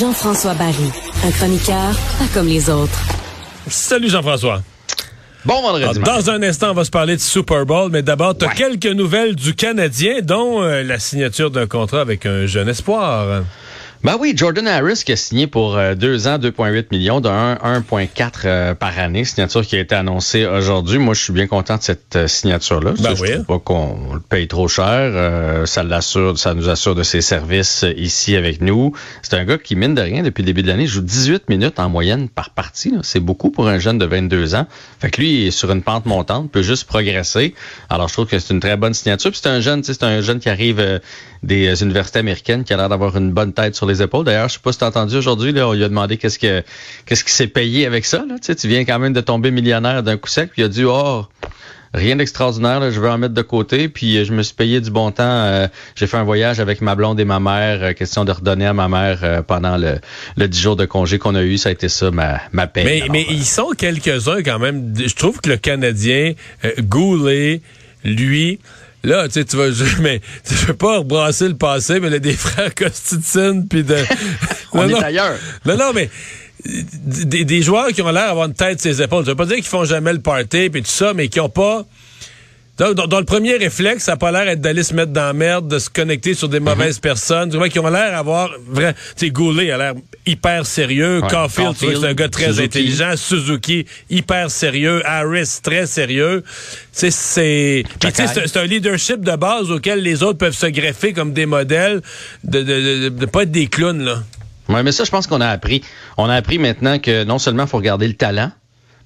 Jean-François Barry, un chroniqueur pas comme les autres. Salut Jean-François. Bon vendredi. Dans un instant, on va se parler de Super Bowl, mais d'abord, tu as quelques nouvelles du Canadien, dont euh, la signature d'un contrat avec un jeune espoir. Ben oui, Jordan Harris qui a signé pour euh, deux ans 2,8 millions, de 1,4 euh, par année, signature qui a été annoncée aujourd'hui. Moi, je suis bien content de cette euh, signature-là. Ben je oui. trouve pas qu'on le paye trop cher. ça l'assure, ça nous assure de ses services ici avec nous. C'est un gars qui, mine de rien, depuis le début de l'année, joue 18 minutes en moyenne par partie. C'est beaucoup pour un jeune de 22 ans. Fait que lui, il est sur une pente montante, peut juste progresser. Alors, je trouve que c'est une très bonne signature. Puis c'est un jeune, c'est un jeune qui arrive des universités américaines, qui a l'air d'avoir une bonne tête sur les épaules. D'ailleurs, je sais pas si tu as entendu aujourd'hui, on lui a demandé qu'est-ce que qu'est-ce qui s'est payé avec ça. Là. Tu, sais, tu viens quand même de tomber millionnaire d'un coup sec, puis il a dit Oh, rien d'extraordinaire, je vais en mettre de côté. Puis euh, je me suis payé du bon temps. Euh, j'ai fait un voyage avec ma blonde et ma mère, euh, question de redonner à ma mère euh, pendant le, le 10 jours de congé qu'on a eu. Ça a été ça, ma, ma paye. Mais, Alors, mais ils sont quelques-uns quand même. Je trouve que le Canadien, Goulet, lui, Là, tu sais, tu vas, je, mais je veux pas rebrasser le passé, mais a des frères Costitine, puis de. on non, est non. ailleurs. Non, non, mais des, des joueurs qui ont l'air d'avoir une tête ses épaules. Je veux pas dire qu'ils font jamais le party puis tout ça, mais qui ont pas. Dans, dans- le premier réflexe, ça n'a pas l'air d'être d'aller se mettre dans la merde, de se connecter sur des Mhm. mauvaises personnes. Tu vois, qui ont l'air d'avoir vrai. Tu sais, Goulet a l'air hyper sérieux. Ouais. Caulfield, c'est un gars très Suzuki. intelligent. Suzuki, hyper sérieux. Harris, très sérieux. Tu sais, c'est. Puis, tu sais, c'est un- c'est un leadership de base auquel les autres peuvent se greffer comme des modèles, de, de, de, de pas être des clowns, là. Ouais, mais ça, je pense qu'on a appris. On a appris maintenant que non seulement il faut regarder le talent,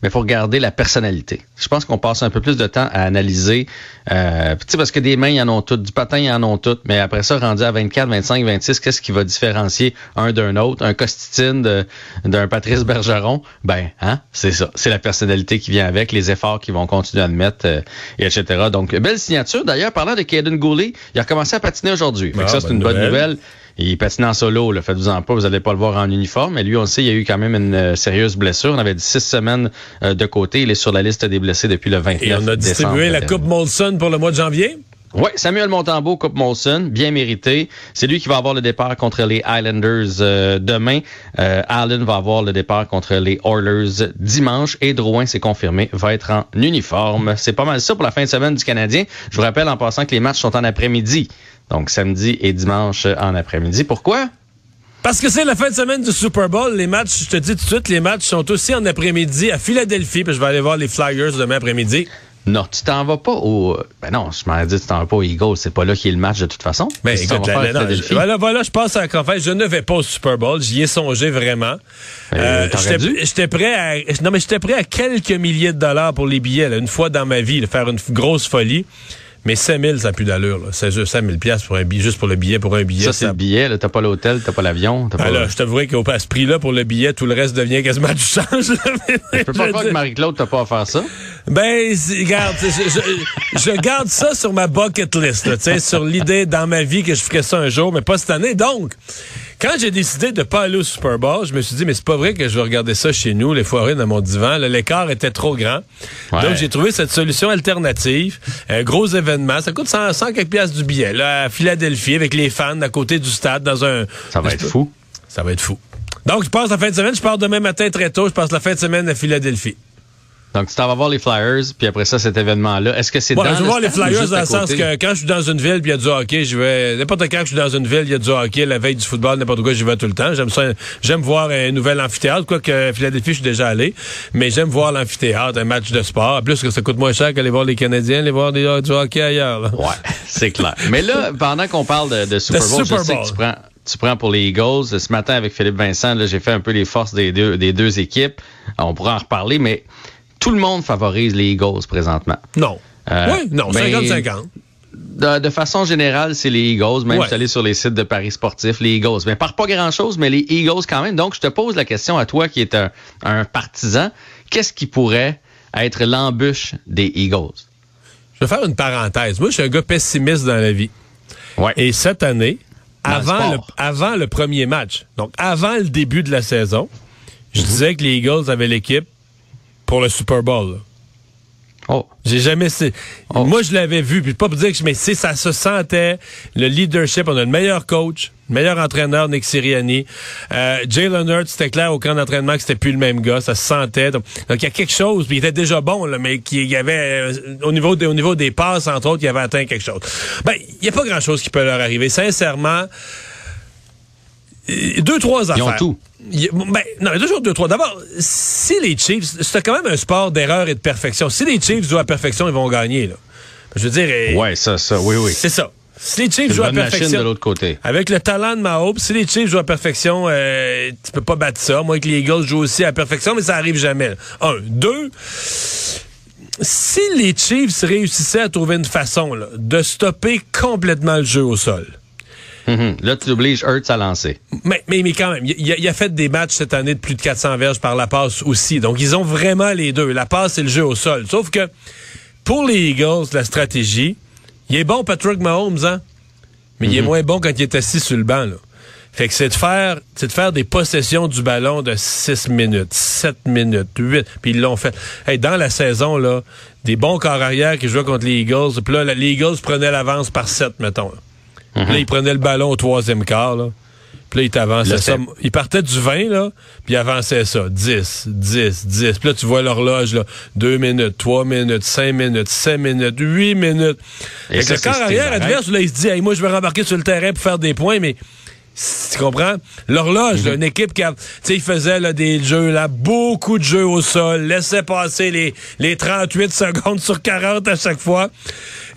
mais il faut regarder la personnalité. Je pense qu'on passe un peu plus de temps à analyser. Euh, tu sais, parce que des mains, ils en ont toutes, du patin, ils en ont toutes, mais après ça, rendu à 24, 25, 26, qu'est-ce qui va différencier un d'un autre? Un Costitine d'un Patrice Bergeron? Ben, hein, c'est ça. C'est la personnalité qui vient avec, les efforts qu'ils vont continuer à mettre, euh, et etc. Donc, belle signature. D'ailleurs, parlant de Caden Goulet, il a commencé à patiner aujourd'hui. Ah, ça, c'est une bonne nouvelle. nouvelle. Il patine en solo. Faites-vous-en pas, vous allez pas le voir en uniforme. Mais lui, on le sait, il y a eu quand même une euh, sérieuse blessure. On avait dit six semaines euh, de côté. Il est sur la liste des blessés depuis le 29 Et on a distribué décembre la. Coupe Molson pour le mois de janvier? Oui, Samuel Montembeau, Coupe Molson, bien mérité. C'est lui qui va avoir le départ contre les Islanders euh, demain. Euh, Allen va avoir le départ contre les Oilers dimanche. Et Drouin, c'est confirmé, va être en uniforme. C'est pas mal ça pour la fin de semaine du Canadien. Je vous rappelle en passant que les matchs sont en après-midi. Donc samedi et dimanche en après-midi. Pourquoi? Parce que c'est la fin de semaine du Super Bowl. Les matchs, je te dis tout de suite, les matchs sont aussi en après-midi à Philadelphie. Puis je vais aller voir les Flyers demain après-midi. Non, tu t'en vas pas au. Ben non, je m'en dit, tu t'en vas pas aux Eagles. C'est pas là qu'il y a le match de toute façon. Que écoute, non, je- voilà, voilà, je passe à la confesse. Je ne vais pas au Super Bowl. J'y ai songé vraiment. Euh, t'aurais j'étais- prêt à, non, mais j'étais prêt à quelques milliers de dollars pour les billets, là, une fois dans ma vie, là, faire une grosse folie. Mais 5 000, ça n'a plus d'allure, là. C'est juste 5 000 piastres pour un billet, juste pour le billet, pour un billet. Ça, c'est le billet. là. T'as pas l'hôtel, t'as pas l'avion. t'as Ah pas- là, je t'avouerais qu'au à ce prix-là, pour le billet, tout le reste devient quasiment du change. Je peux pas croire que Marie-Claude t'a pas offert ça. Ben, regarde, je, je, je garde ça sur ma bucket list, là, tu sais, sur l'idée dans ma vie que je ferais ça un jour, mais pas cette année. Donc, quand j'ai décidé de pas aller au Super Bowl, je me suis dit, mais c'est pas vrai que je vais regarder ça chez nous, les foirées dans mon divan. L'écart était trop grand. Ouais. Donc, j'ai trouvé cette solution alternative. Un gros événement. Ça coûte 100, 100 quelques piastres du billet, là, à Philadelphie, avec les fans à côté du stade, dans un... Ça va être fou. Ça va être fou. Donc, je passe la fin de semaine. Je pars demain matin très tôt. Je passe la fin de semaine à Philadelphie. Donc, tu t'en vas voir les Flyers, puis après ça, cet événement-là. Est-ce que c'est Bon, dans je le voir les Flyers dans le sens que quand je suis dans une ville puis il y a du hockey, je vais n'importe quand que je suis dans une ville, il y a du hockey, la veille du football, n'importe quoi, j'y vais tout le temps. J'aime ça, j'aime voir un nouvel amphithéâtre, quoique à Philadelphie, je suis déjà allé, mais j'aime voir l'amphithéâtre, un match de sport. En plus que ça coûte moins cher qu'aller voir les Canadiens, aller voir des, du hockey ailleurs. là. Ouais, c'est clair. Mais là, pendant qu'on parle de, de Super Bowl, Super je sais Bowl. que tu prends, tu prends pour les Eagles. Ce matin, avec Philippe Vincent, j'ai fait un peu les forces des deux, des deux équipes. On pourra en reparler, mais tout le monde favorise les Eagles présentement. Non. Euh, oui, non, ben, 50-50. De, de façon générale, c'est les Eagles. Même Ouais. si tu allé sur les sites de paris sportifs, les Eagles. Mais par pas grand-chose, mais les Eagles quand même. Donc, je te pose la question à toi qui est un, un partisan. Qu'est-ce qui pourrait être l'embûche des Eagles? Je vais faire une parenthèse. Moi, je suis un gars pessimiste dans la vie. Ouais. Et cette année, Dans le avant le, sport. avant le premier match, donc avant le début de la saison, je Mhm. disais que les Eagles avaient l'équipe pour le Super Bowl. là. Oh. J'ai jamais. Oh. Moi, je l'avais vu, puis pas pour dire que mais ça se sentait. Le leadership, on a le meilleur coach, le meilleur entraîneur, Nick Sirianni. Euh, Jalen Hurts, c'était clair au camp d'entraînement que c'était plus le même gars, ça se sentait. Donc, il y a quelque chose, puis il était déjà bon, là, mais qu'il y avait euh, au niveau au niveau des passes, entre autres, il avait atteint quelque chose. Ben, il y a pas grand chose qui peut leur arriver. Sincèrement, deux trois affaires. Ils ont tout. Ben, non, deux jours, deux, trois. D'abord, si les Chiefs, c'est quand même un sport d'erreur et de perfection. Si les Chiefs jouent à perfection, ils vont gagner. Là. Je veux dire. Ouais, ça, ça, oui, oui. C'est ça. Si les Chiefs jouent à perfection. de l'autre côté. Avec le talent de Mahomes, si les Chiefs jouent à perfection, euh, tu peux pas battre ça. Moi, que les Eagles jouent aussi à perfection, mais ça arrive jamais. Un. Deux. Si les Chiefs réussissaient à trouver une façon là, de stopper complètement le jeu au sol, Mhm. Là, tu obliges Hurts à lancer. Mais, mais, mais quand même, il a, a, fait des matchs cette année de plus de 400 verges par la passe aussi. Donc, ils ont vraiment les deux. La passe et le jeu au sol. Sauf que pour les Eagles, la stratégie, il est bon Patrick Mahomes, hein? Mais il est mhm. moins bon quand il est assis sur le banc, là. Fait que c'est de faire, c'est de faire des possessions du ballon de 6 minutes, 7 minutes, 8. Puis ils l'ont fait. Hey, dans la saison, là, des bons corps arrière qui jouaient contre les Eagles. Puis là, les Eagles prenaient l'avance par 7, mettons. Mhm. Là, il prenait le ballon au troisième quart, là. Puis là, il t'avançait ça. Il partait du 20, là, puis il avançait ça. 10, 10, 10. Puis là, tu vois l'horloge, là. 2 minutes, 3 minutes, 5 minutes, 5 minutes, 8 minutes. Et le corps arrière adverse, là, il se dit, hey, moi, je vais rembarquer sur le terrain pour faire des points, mais tu comprends? L'horloge, mm une équipe qui a, tu sais, il faisait là, des jeux, là, beaucoup de jeux au sol, laissait passer les, les 38 secondes sur 40 à chaque fois.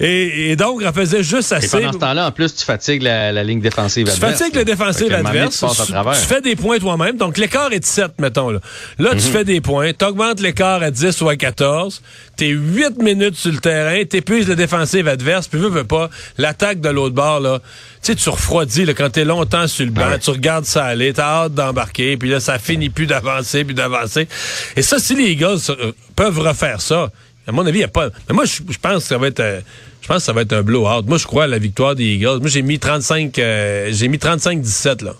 Et, donc, elle faisait juste assez. Et pendant ce temps-là, en plus, tu fatigues la, ligne défensive adverse. Tu fatigues la défensive adverse. Tu, fais des points toi-même. Donc, l'écart est de 7, mettons. Là, là tu mhm. fais des points. Tu augmentes l'écart à 10 ou à 14. T'es 8 minutes sur le terrain. T'épuises la défensive adverse. Puis, veux, veux pas, l'attaque de l'autre bord, là, tu sais, tu refroidis là, quand t'es longtemps sur le banc. Tu regardes ça aller. T'as hâte d'embarquer. Puis là, ça finit plus d'avancer, puis d'avancer. Et ça, si les gars euh, peuvent refaire ça, à mon avis, il n'y a pas. Mais moi, je, pense que ça va être. Euh, je pense que ça va être un blowout. Moi, je crois à la victoire des Eagles. Moi, j'ai mis 35, euh, j'ai mis 35-17, là.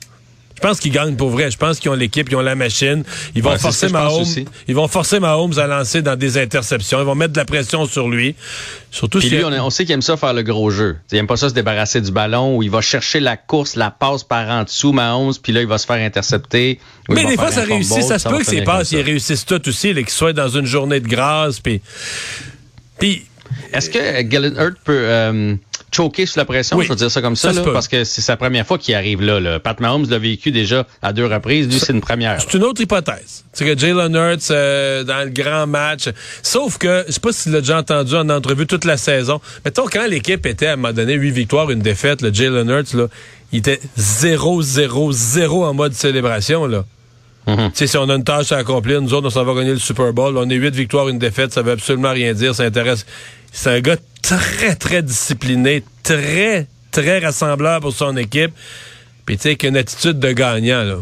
Je pense qu'ils gagnent pour vrai. Je pense qu'ils ont l'équipe, ils ont la machine. Ils vont forcer Mahomes. Ils vont forcer Mahomes à lancer dans des interceptions. Ils vont mettre de la pression sur lui. Surtout Puis lui, on, sait qu'il aime ça faire le gros jeu. Il aime pas ça se débarrasser du ballon où il va chercher la course, la passe par en dessous, Mahomes, puis là, il va se faire intercepter. Mais des fois, ça réussit. Ça se peut que ces passes, ils réussissent tout aussi, qu'ils soient dans une journée de grâce. Puis, puis est-ce que Galen Hurt peut euh, choquer sous la pression, je veux dire ça comme ça, parce que c'est sa première fois qu'il arrive là, là. Pat Mahomes l'a vécu déjà à deux reprises, lui c'est une première. C'est une autre hypothèse. C'est que Jalen Hurts euh, dans le grand match, sauf que je sais pas si tu l'as déjà entendu en entrevue toute la saison. Mettons quand l'équipe était à un moment donné huit victoires, une défaite, le Jalen Hurts là, il était 0-0-0 en mode célébration là. Mhm. Si on a une tâche à accomplir, nous autres, on s'en va gagner le Super Bowl. On est huit victoires, une défaite, ça veut absolument rien dire. Ça intéresse. C'est un gars très, très discipliné, très, très rassembleur pour son équipe. Puis tu sais, avec une attitude de gagnant, là.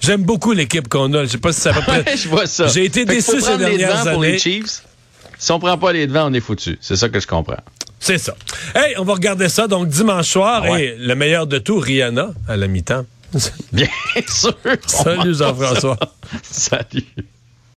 J'aime beaucoup l'équipe qu'on a. Je sais pas si ça va Je vois ça. J'ai été déçu ces dernières années. Pour les Chiefs. Si on prend pas les devants, on est foutu. C'est ça que je comprends. C'est ça. Hey, on va regarder ça. Donc, dimanche soir, et le meilleur de tout, Rihanna, à la mi-temps. Bien sûr. Salut Jean-François. Salut.